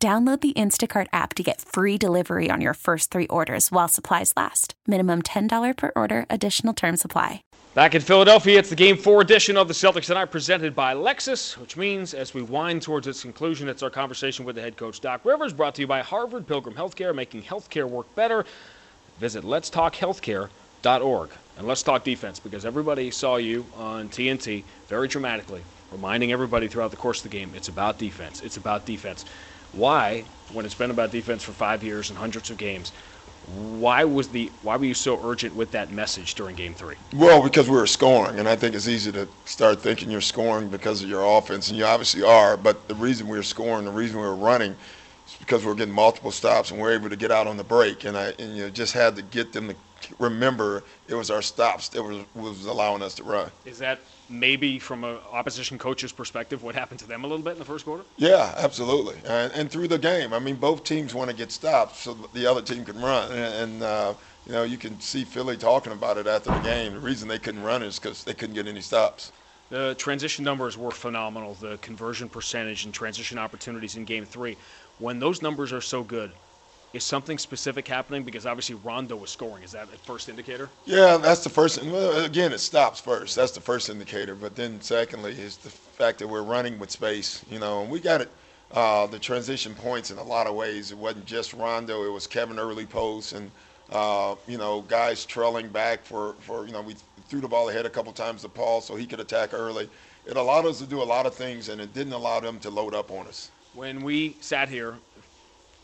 Download the Instacart app to get free delivery on your first three orders while supplies last. Minimum $10 per order, additional term supply. Back in Philadelphia, it's the Game 4 edition of the Celtics Tonight presented by Lexus, which means as we wind towards its conclusion, it's our conversation with the head coach, Doc Rivers, brought to you by Harvard Pilgrim Healthcare, making healthcare work better. Visit letstalkhealthcare.org. And let's talk defense because everybody saw you on TNT very dramatically, reminding everybody throughout the course of the game it's about defense. It's about defense why, when it's been about defense for five years and hundreds of games, why was the why were you so urgent with that message during game three? Well, because we were scoring, and I think it's easy to start thinking you're scoring because of your offense, and you obviously are. But the reason we were scoring, the reason we were running, because we are getting multiple stops and we are able to get out on the break, and I and you just had to get them to remember it was our stops that was was allowing us to run. Is that maybe from an opposition coach's perspective what happened to them a little bit in the first quarter? Yeah, absolutely. And, and through the game, I mean, both teams want to get stops so the other team can run. And, and uh, you know, you can see Philly talking about it after the game. The reason they couldn't run is because they couldn't get any stops. The transition numbers were phenomenal. The conversion percentage and transition opportunities in Game Three. When those numbers are so good, is something specific happening? Because obviously Rondo was scoring. Is that the first indicator? Yeah, that's the first. Well, again, it stops first. That's the first indicator. But then, secondly, is the fact that we're running with space. You know, and we got it. Uh, the transition points in a lot of ways. It wasn't just Rondo. It was Kevin early posts and uh, you know guys trailing back for for you know we threw the ball ahead a couple times to Paul so he could attack early. It allowed us to do a lot of things, and it didn't allow them to load up on us. When we sat here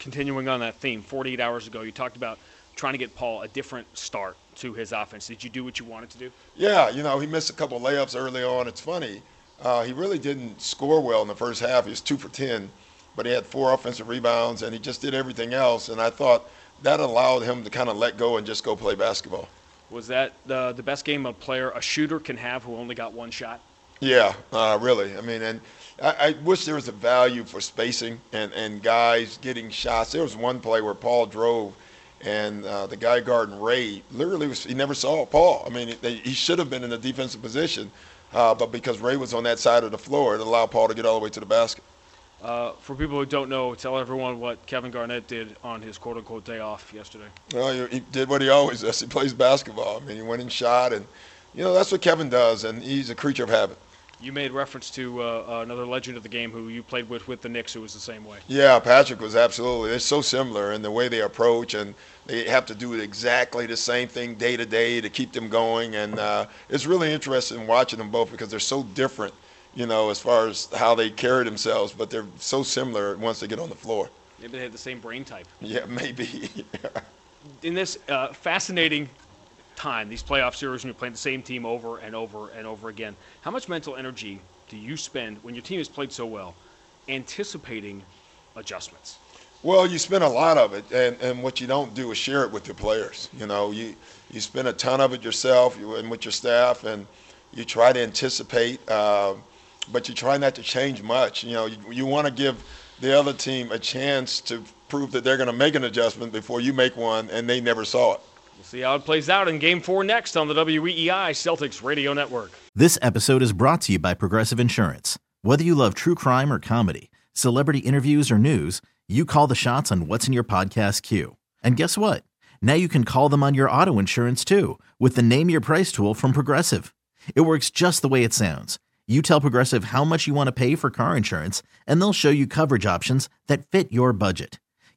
continuing on that theme, 48 hours ago, you talked about trying to get Paul a different start to his offense. Did you do what you wanted to do? Yeah, you know, he missed a couple layups early on. It's funny. Uh, he really didn't score well in the first half. He was two for 10, but he had four offensive rebounds, and he just did everything else. And I thought that allowed him to kind of let go and just go play basketball. Was that the, the best game a player, a shooter, can have who only got one shot? Yeah, uh, really. I mean, and I, I, wish there was a value for spacing and, and guys getting shots. There was one play where Paul drove, and uh, the guy guarding Ray literally was he never saw Paul. I mean, they, he should have been in a defensive position, uh, but because Ray was on that side of the floor, it allowed Paul to get all the way to the basket. Uh, for people who don't know, tell everyone what Kevin Garnett did on his quote-unquote day off yesterday. Well, he did what he always does. He plays basketball. I mean, he went and shot, and you know that's what Kevin does, and he's a creature of habit. You made reference to uh, uh, another legend of the game who you played with with the Knicks, who was the same way. Yeah, Patrick was absolutely. They're so similar in the way they approach, and they have to do exactly the same thing day to day to keep them going. And uh, it's really interesting watching them both because they're so different, you know, as far as how they carry themselves, but they're so similar once they get on the floor. Maybe they have the same brain type. Yeah, maybe. in this uh, fascinating time, these playoff series, when you're playing the same team over and over and over again, how much mental energy do you spend when your team has played so well anticipating adjustments? Well, you spend a lot of it, and, and what you don't do is share it with your players. You know, you you spend a ton of it yourself you, and with your staff, and you try to anticipate, uh, but you try not to change much. You know, you, you want to give the other team a chance to prove that they're going to make an adjustment before you make one, and they never saw it. We'll see how it plays out in Game 4 next on the WEEI Celtics Radio Network. This episode is brought to you by Progressive Insurance. Whether you love true crime or comedy, celebrity interviews or news, you call the shots on what's in your podcast queue. And guess what? Now you can call them on your auto insurance too with the Name Your Price tool from Progressive. It works just the way it sounds. You tell Progressive how much you want to pay for car insurance, and they'll show you coverage options that fit your budget.